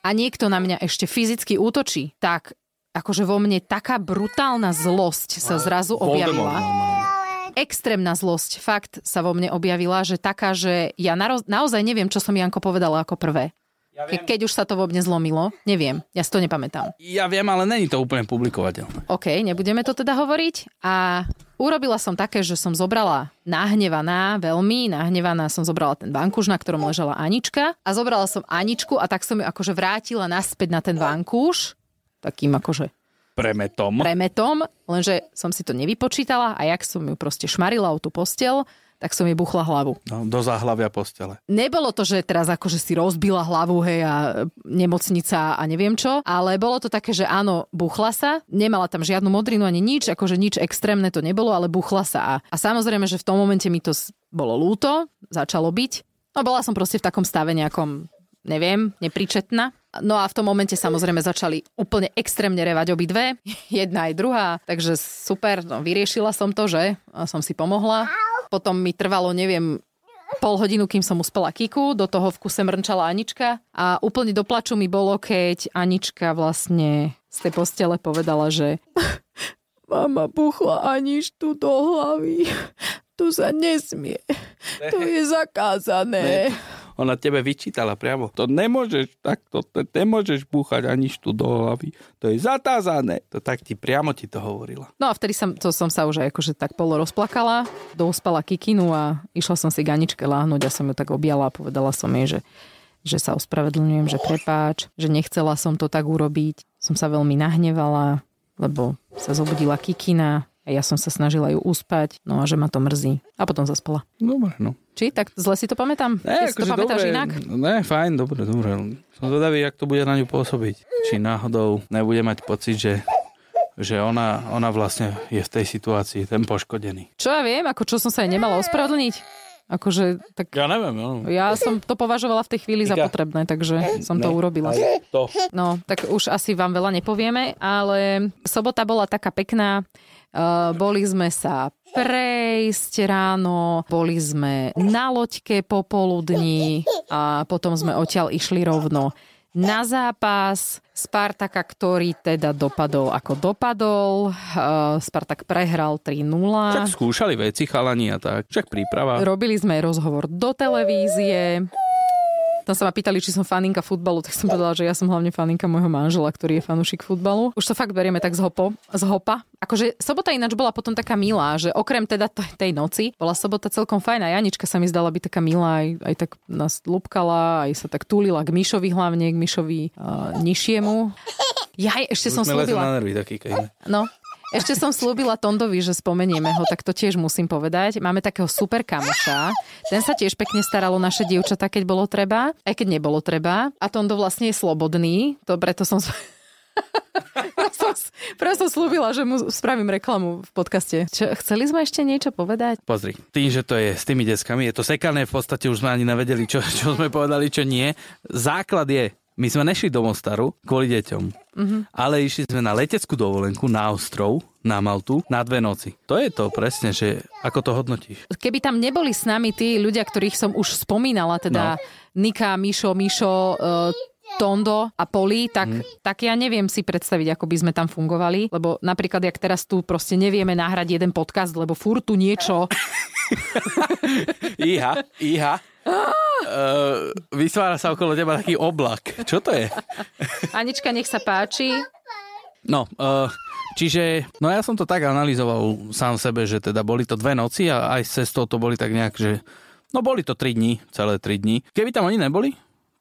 a niekto na mňa ešte fyzicky útočí, tak akože vo mne taká brutálna zlosť sa zrazu objavila. extrémna zlosť, fakt sa vo mne objavila, že taká, že ja naro- naozaj neviem, čo som Janko povedala ako prvé. Ke- keď už sa to vo mne zlomilo, neviem, ja si to nepamätám. Ja viem, ale není to úplne publikovateľné. OK, nebudeme to teda hovoriť a urobila som také, že som zobrala nahnevaná, veľmi nahnevaná som zobrala ten vankúš, na ktorom ležala Anička a zobrala som Aničku a tak som ju akože vrátila naspäť na ten vankúš, takým akože Premetom. premetom, lenže som si to nevypočítala a jak som ju proste šmarila o tú postel, tak som jej buchla hlavu. No, do záhlavia postele. Nebolo to, že teraz akože si rozbila hlavu, hej, a nemocnica a neviem čo, ale bolo to také, že áno, buchla sa, nemala tam žiadnu modrinu ani nič, akože nič extrémne to nebolo, ale buchla sa. A, a samozrejme, že v tom momente mi to bolo lúto, začalo byť. No bola som proste v takom stave nejakom, neviem, nepríčetná. No a v tom momente samozrejme začali úplne extrémne revať obidve, jedna aj druhá, takže super, no vyriešila som to, že a som si pomohla. Potom mi trvalo, neviem, pol hodinu, kým som uspela Kiku, do toho v kuse mrnčala Anička a úplne do plaču mi bolo, keď Anička vlastne z tej postele povedala, že mama buchla Aniš tu do hlavy. Tu sa nesmie. To je zakázané. Ona tebe vyčítala priamo. To nemôžeš takto, to nemôžeš búchať ani tu do hlavy. To je zatázané. To tak ti priamo ti to hovorila. No a vtedy som, to som sa už aj akože tak polo rozplakala, douspala Kikinu a išla som si k Aničke láhnuť a som ju tak objala a povedala som jej, že, že sa ospravedlňujem, že prepáč, že nechcela som to tak urobiť. Som sa veľmi nahnevala, lebo sa zobudila Kikina ja som sa snažila ju uspať, no a že ma to mrzí. A potom zaspala. Dobre, no. Či? Tak zle si to pamätám? Ty si to pamätáš dobre, inak? Ne, fajn, dobre, dobre. Som zvedavý, jak to bude na ňu pôsobiť. Či náhodou nebude mať pocit, že že ona, ona vlastne je v tej situácii, ten poškodený. Čo ja viem, ako čo som sa jej nemala ospravedlniť? Akože, tak Ja neviem, no. ja som to považovala v tej chvíli za potrebné, takže som to urobila. To. No, tak už asi vám veľa nepovieme, ale sobota bola taká pekná. Uh, boli sme sa prejsť ráno, boli sme na loďke popoludní a potom sme odtiaľ išli rovno na zápas Spartaka, ktorý teda dopadol ako dopadol. Uh, Spartak prehral 3-0. Však skúšali veci, chalani a tak. Však príprava. Robili sme rozhovor do televízie. Tam sa ma pýtali, či som faninka futbalu, tak som povedala, že ja som hlavne faninka môjho manžela, ktorý je fanúšik futbalu. Už to fakt berieme tak z, hopo, z hopa. Akože sobota ináč bola potom taká milá, že okrem teda tej noci, bola sobota celkom fajn a Janička sa mi zdala byť taká milá, aj, aj tak nás lúbkala, aj sa tak túlila k Mišovi hlavne, k Mišovi uh, nižšiemu. Ja ešte som Už leze slúbila. na nervy taký kejme. No, ešte som slúbila Tondovi, že spomenieme ho, tak to tiež musím povedať. Máme takého super kamoša. Ten sa tiež pekne staral o naše dievčatá, keď bolo treba, aj keď nebolo treba. A Tondo vlastne je slobodný, to preto som... Preto som, slúbila, že mu spravím reklamu v podcaste. Čo, chceli sme ešte niečo povedať? Pozri, tým, že to je s tými deckami, je to sekané, v podstate už sme ani nevedeli, čo, čo sme povedali, čo nie. Základ je, my sme nešli do Mostaru kvôli deťom, mm-hmm. ale išli sme na leteckú dovolenku na ostrov, na Maltu, na dve noci. To je to presne, že ako to hodnotíš. Keby tam neboli s nami tí ľudia, ktorých som už spomínala, teda no. Nika, Mišo, Mišo, uh, Tondo a Poli, tak, mm. tak ja neviem si predstaviť, ako by sme tam fungovali, lebo napríklad, jak teraz tu proste nevieme nahrať jeden podcast, lebo furt tu niečo Iha, iha. Uh, vysvára sa okolo teba taký oblak. Čo to je? Anička, nech sa páči. No, uh, čiže, no ja som to tak analyzoval sám sebe, že teda boli to dve noci a aj s cestou to boli tak nejak, že no boli to tri dní, celé tri dní. Keby tam oni neboli,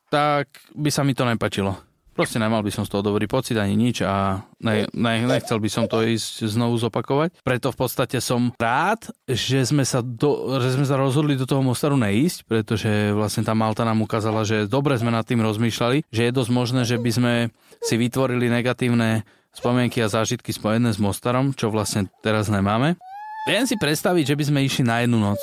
tak by sa mi to nepačilo. Proste nemal by som z toho dobrý pocit ani nič a ne, ne, nechcel by som to ísť znovu zopakovať. Preto v podstate som rád, že sme sa, do, že sme sa rozhodli do toho Mostaru neísť, pretože vlastne tá Malta nám ukázala, že dobre sme nad tým rozmýšľali, že je dosť možné, že by sme si vytvorili negatívne spomienky a zážitky spojené s Mostarom, čo vlastne teraz nemáme. Viem si predstaviť, že by sme išli na jednu noc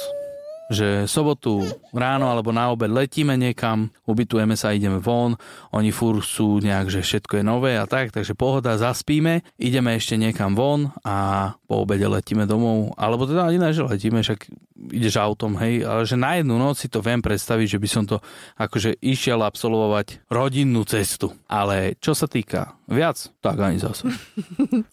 že sobotu ráno alebo na obed letíme niekam, ubytujeme sa, ideme von, oni fur sú nejak, že všetko je nové a tak, takže pohoda, zaspíme, ideme ešte niekam von a po obede letíme domov, alebo teda ne, že letíme, však ideš autom, hej, ale že na jednu noc si to viem predstaviť, že by som to akože išiel absolvovať rodinnú cestu. Ale čo sa týka viac, tak ani zase.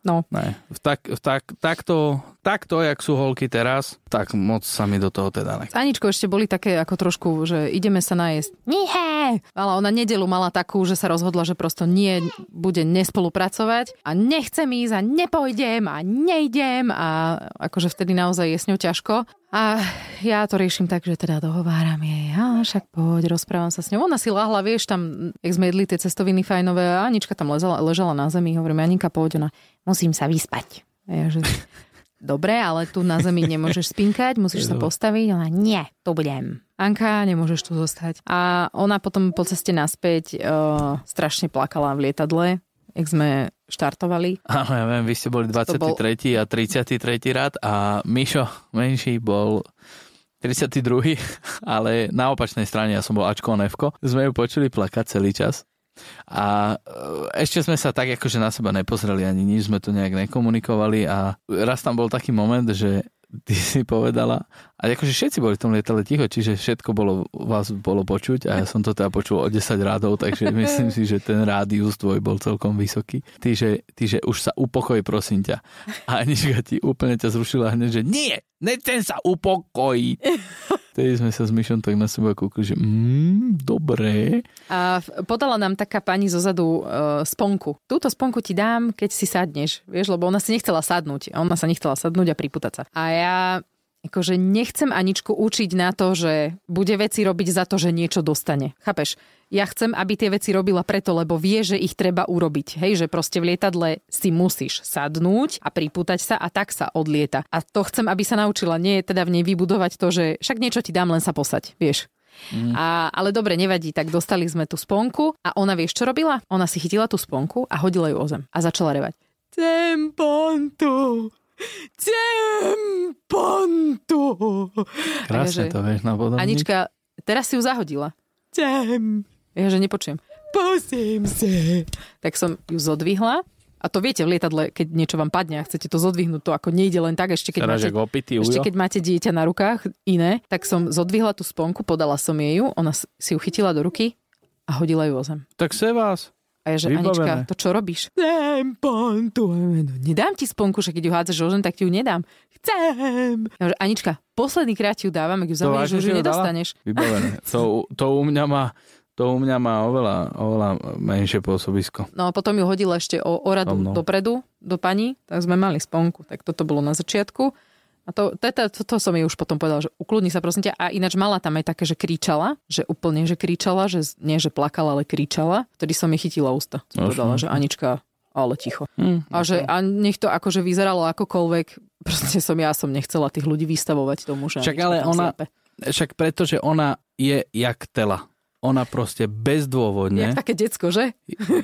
No, Ne, tak, tak, takto, takto, jak sú holky teraz, tak moc sa mi do toho teda nech. s Aničkou ešte boli také ako trošku, že ideme sa najesť. Nie! Ale ona nedelu mala takú, že sa rozhodla, že prosto nie bude nespolupracovať a nechcem ísť a nepojdem a nejdem a akože vtedy naozaj je s ňou ťažko. A ja to riešim tak, že teda dohováram jej, a však poď, rozprávam sa s ňou. Ona si lahla, vieš, tam, jak sme jedli tie cestoviny fajnové a Anička tam ležala, ležala na zemi, hovorím, Aninka, poď, ona, musím sa vyspať. A ja, že, dobre, ale tu na zemi nemôžeš spinkať, musíš sa postaviť. Ona, nie, to budem. Anka, nemôžeš tu zostať. A ona potom po ceste naspäť uh, strašne plakala v lietadle, jak sme štartovali. Áno, ja viem, vy ste boli 23. Bol... a 33. rad a Mišo menší bol 32. ale na opačnej strane ja som bol Ačko Nevko. Sme ju počuli plakať celý čas. A e, ešte sme sa tak akože na seba nepozreli ani nič, sme to nejak nekomunikovali a raz tam bol taký moment, že ty si povedala, a akože všetci boli v tom lietale ticho, čiže všetko bolo, vás bolo počuť a ja som to teda počul o 10 rádov, takže myslím si, že ten rádius tvoj bol celkom vysoký. Ty, že, ty, že už sa upokoj, prosím ťa. A Anička ti úplne ťa zrušila hneď, že nie, nechcem sa upokojiť. Vtedy sme sa s Myšom tak na seba kúkli, že mm, dobré. A podala nám taká pani zozadu uh, sponku. Túto sponku ti dám, keď si sadneš. Vieš, lebo ona si nechcela sadnúť. Ona sa nechcela sadnúť a priputať sa. A ja akože nechcem Aničku učiť na to, že bude veci robiť za to, že niečo dostane. Chápeš? Ja chcem, aby tie veci robila preto, lebo vie, že ich treba urobiť. Hej, že proste v lietadle si musíš sadnúť a pripútať sa a tak sa odlieta. A to chcem, aby sa naučila. Nie je teda v nej vybudovať to, že však niečo ti dám, len sa posať. Vieš? Mm. A, ale dobre, nevadí, tak dostali sme tú sponku a ona vieš, čo robila? Ona si chytila tú sponku a hodila ju o zem a začala revať. Tempontu, Tempontu. Krásne to vieš na podobný. Anička, teraz si ju zahodila. Tem. Ja, že nepočujem. Posím si. Tak som ju zodvihla a to viete v lietadle, keď niečo vám padne a chcete to zodvihnúť, to ako nejde len tak, ešte keď, máte, opity, ešte keď máte dieťa na rukách iné, tak som zodvihla tú sponku, podala som jej ju, ona si ju chytila do ruky a hodila ju o zem. Tak se vás. A ja, že Vybavené. Anička, to čo robíš? Chcem pontu. Nedám ti sponku, že keď ju hádzaš o tak ti ju nedám. Chcem. Ja, že Anička, posledný krát ti ju dávam, ak ju zamieš, že ju nedostaneš. Vybavené. To, to u mňa má to u mňa má oveľa, oveľa menšie pôsobisko. No a potom ju hodila ešte o, o radu no. dopredu, do pani, tak sme mali sponku. Tak toto bolo na začiatku. A to, to, to, to, to som jej už potom povedal, že ukludni sa prosím ťa. A ináč mala tam aj také, že kričala, že úplne, že kričala, že nie, že plakala, ale kričala. Vtedy som jej chytila ústa. No, povedala, že Anička, ale ticho. Hmm, a, že, a nech to akože vyzeralo akokoľvek, proste som ja som nechcela tých ľudí vystavovať tomu, že Však ale ona, slepe. však preto, že ona je jak tela ona proste bezdôvodne... Jak také decko, že?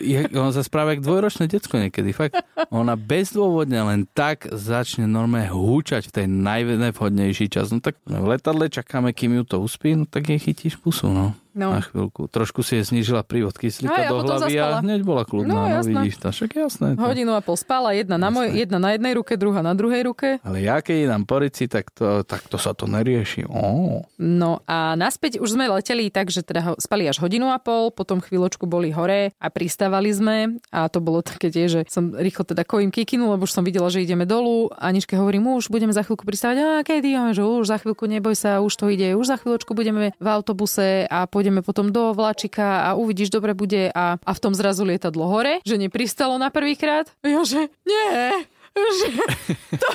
Je, ona sa správa jak dvojročné decko niekedy, fakt. Ona bezdôvodne len tak začne normálne húčať v tej najvhodnejší čas. No tak v letadle čakáme, kým ju to uspí, no tak jej chytíš pusu, no no. na chvíľku. Trošku si je znížila prívod kyslíka no, do hlavy a hneď bola kľudná. No, no vidíš to, však jasné. To. Hodinu a pol spala, jedna na, moj, jedna na jednej ruke, druhá na druhej ruke. Ale ja keď idem po rici, tak to, tak to sa to nerieši. Oh. No a naspäť už sme leteli tak, že teda spali až hodinu a pol, potom chvíľočku boli hore a pristávali sme a to bolo také tie, že som rýchlo teda kojím kikinu, lebo už som videla, že ideme dolu. Aničke hovorím, už budeme za chvíľku pristávať. A kedy? Že už za chvíľku neboj sa, už to ide, už za chvíľočku budeme v autobuse a po pôjdeme potom do vláčika a uvidíš, dobre bude a, a v tom zrazu lietadlo hore, že nepristalo na prvýkrát. Ja, že nie, že to,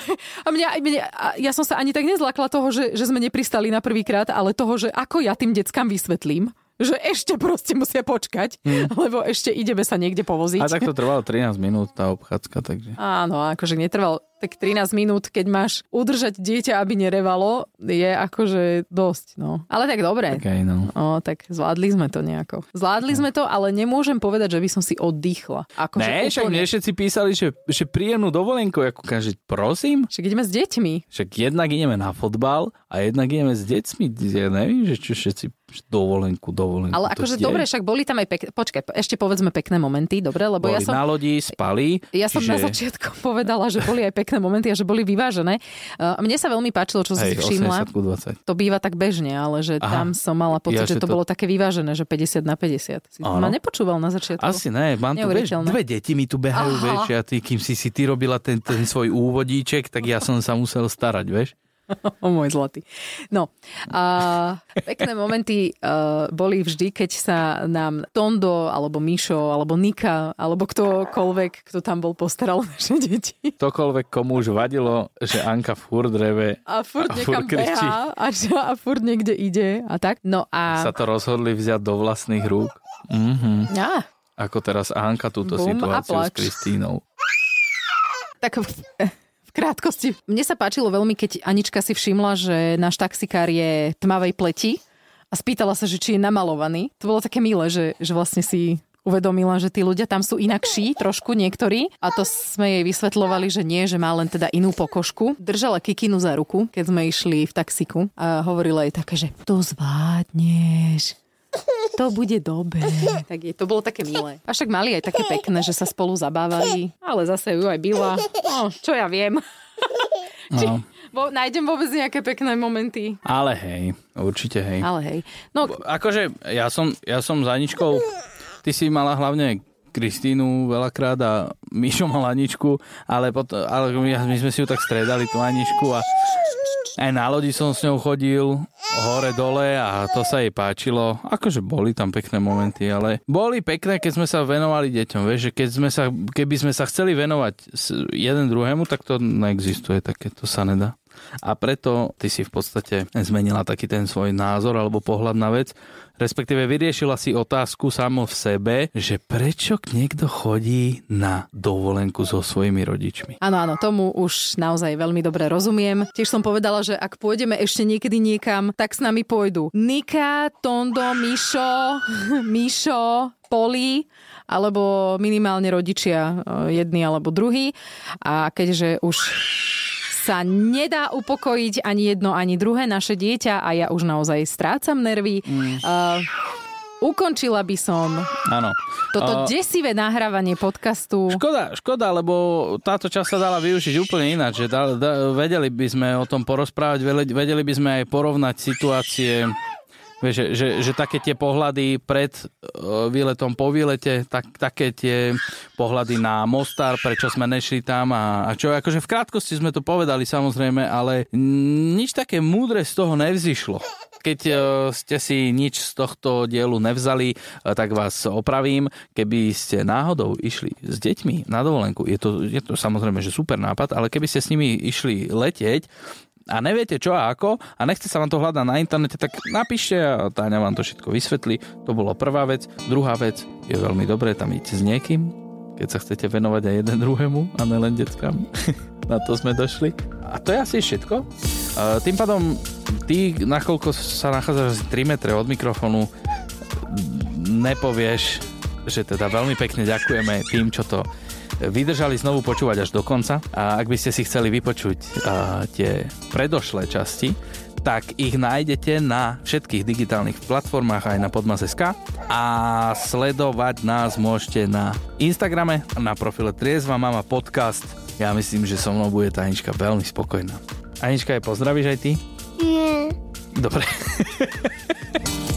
a mňa, mňa, ja som sa ani tak nezlakla toho, že, že sme nepristali na prvýkrát, ale toho, že ako ja tým deckám vysvetlím, že ešte proste musia počkať, hmm. lebo ešte ideme sa niekde povoziť. A tak to trvalo 13 minút tá obchádzka, takže... Áno, akože netrvalo tak 13 minút, keď máš udržať dieťa, aby nerevalo, je akože dosť, no. Ale tak dobre. Aj, no. O, tak zvládli sme to nejako. Zvládli no. sme to, ale nemôžem povedať, že by som si oddychla. Ako, ne, však úplne... mne všetci písali, že, že príjemnú dovolenku, ako kaže, prosím. Však ideme s deťmi. Však jednak ideme na fotbal a jednak ideme s deťmi. Ja neviem, že čo všetci dovolenku, dovolenku. Ale akože dobre, však boli tam aj pekné, počkaj, ešte povedzme pekné momenty, dobre, lebo boli ja som... na lodi, spali. Ja čiže... som na začiatku povedala, že boli aj pekné momenty a že boli vyvážené. Mne sa veľmi páčilo, čo si všimla. 20. To býva tak bežne, ale že Aha. tam som mala pocit, ja, že to, to bolo také vyvážené, že 50 na 50. Si ma nepočúval na začiatku. Asi ne, mám tu vieš, dve deti mi tu behajú, Aha. vieš, a ty, kým si si ty robila ten, ten svoj úvodíček, tak ja som sa musel starať, vieš. O môj zlatý. No, a pekné momenty uh, boli vždy, keď sa nám Tondo, alebo Mišo, alebo Nika, alebo ktokoľvek, kto tam bol, postaral naše deti. Ktokoľvek, komu už vadilo, že Anka furt reve a furt, a furt kričí. a, a furt niekde ide a tak. No a... Sa to rozhodli vziať do vlastných rúk. Mhm. Ja. Ako teraz Anka túto Bum situáciu s Kristínou. Tak krátkosti. Mne sa páčilo veľmi, keď Anička si všimla, že náš taxikár je tmavej pleti a spýtala sa, že či je namalovaný. To bolo také milé, že, že vlastne si uvedomila, že tí ľudia tam sú inakší trošku niektorí a to sme jej vysvetľovali, že nie, že má len teda inú pokožku. Držala Kikinu za ruku, keď sme išli v taxiku a hovorila jej také, že to zvládneš. To bude dobre. Tak je, to bolo také milé. A však mali aj také pekné, že sa spolu zabávali, ale zase ju aj byla. No, čo ja viem. Či, No. bo, nájdem vôbec nejaké pekné momenty. Ale hej, určite hej. Ale hej. No, Akože ja som, ja som s Aničkou, ty si mala hlavne Kristínu veľakrát a Mišo mal Aničku, ale, potom, ale my, my sme si ju tak stredali, tú Aničku a aj na lodi som s ňou chodil hore dole a to sa jej páčilo. Akože boli tam pekné momenty, ale boli pekné, keď sme sa venovali deťom. Vieš, že keď sme sa, keby sme sa chceli venovať jeden druhému, tak to neexistuje, také to sa nedá. A preto ty si v podstate zmenila taký ten svoj názor alebo pohľad na vec, respektíve vyriešila si otázku samo v sebe, že prečo niekto chodí na dovolenku so svojimi rodičmi. Áno, áno, tomu už naozaj veľmi dobre rozumiem. Tiež som povedala, že ak pôjdeme ešte niekedy niekam, tak s nami pôjdu Nika, Tondo, Mišo, Mišo, Poli, alebo minimálne rodičia eh, jedni alebo druhý. A keďže už sa nedá upokojiť ani jedno, ani druhé naše dieťa a ja už naozaj strácam nervy. Mm. Uh, ukončila by som Áno. toto A- desivé nahrávanie podcastu. Škoda, škoda, lebo táto časť sa dala využiť úplne ináč. Že da, da, vedeli by sme o tom porozprávať, vedeli by sme aj porovnať situácie, vieš, že, že, že také tie pohľady pred uh, výletom, po výlete, tak, také tie pohľady na Mostar, prečo sme nešli tam a, a čo, akože v krátkosti sme to povedali samozrejme, ale nič také múdre z toho nevzýšlo. Keď e, ste si nič z tohto dielu nevzali, e, tak vás opravím. Keby ste náhodou išli s deťmi na dovolenku, je to, je to samozrejme, že super nápad, ale keby ste s nimi išli letieť, a neviete čo a ako a nechce sa vám to hľadať na internete, tak napíšte a Táňa vám to všetko vysvetlí. To bola prvá vec. Druhá vec, je veľmi dobré tam ísť s niekým, keď sa chcete venovať aj jeden druhému a nelen deckám. na to sme došli. A to je asi všetko. Tým pádom ty, nakoľko sa nachádzaš asi 3 metre od mikrofónu, nepovieš, že teda veľmi pekne ďakujeme tým, čo to vydržali znovu počúvať až do konca. A ak by ste si chceli vypočuť uh, tie predošlé časti, tak ich nájdete na všetkých digitálnych platformách aj na Podmas.sk a sledovať nás môžete na Instagrame na profile Triezva Mama Podcast. Ja myslím, že so mnou bude tá Anička veľmi spokojná. Anička, je pozdravíš aj ty? Nie. Dobre.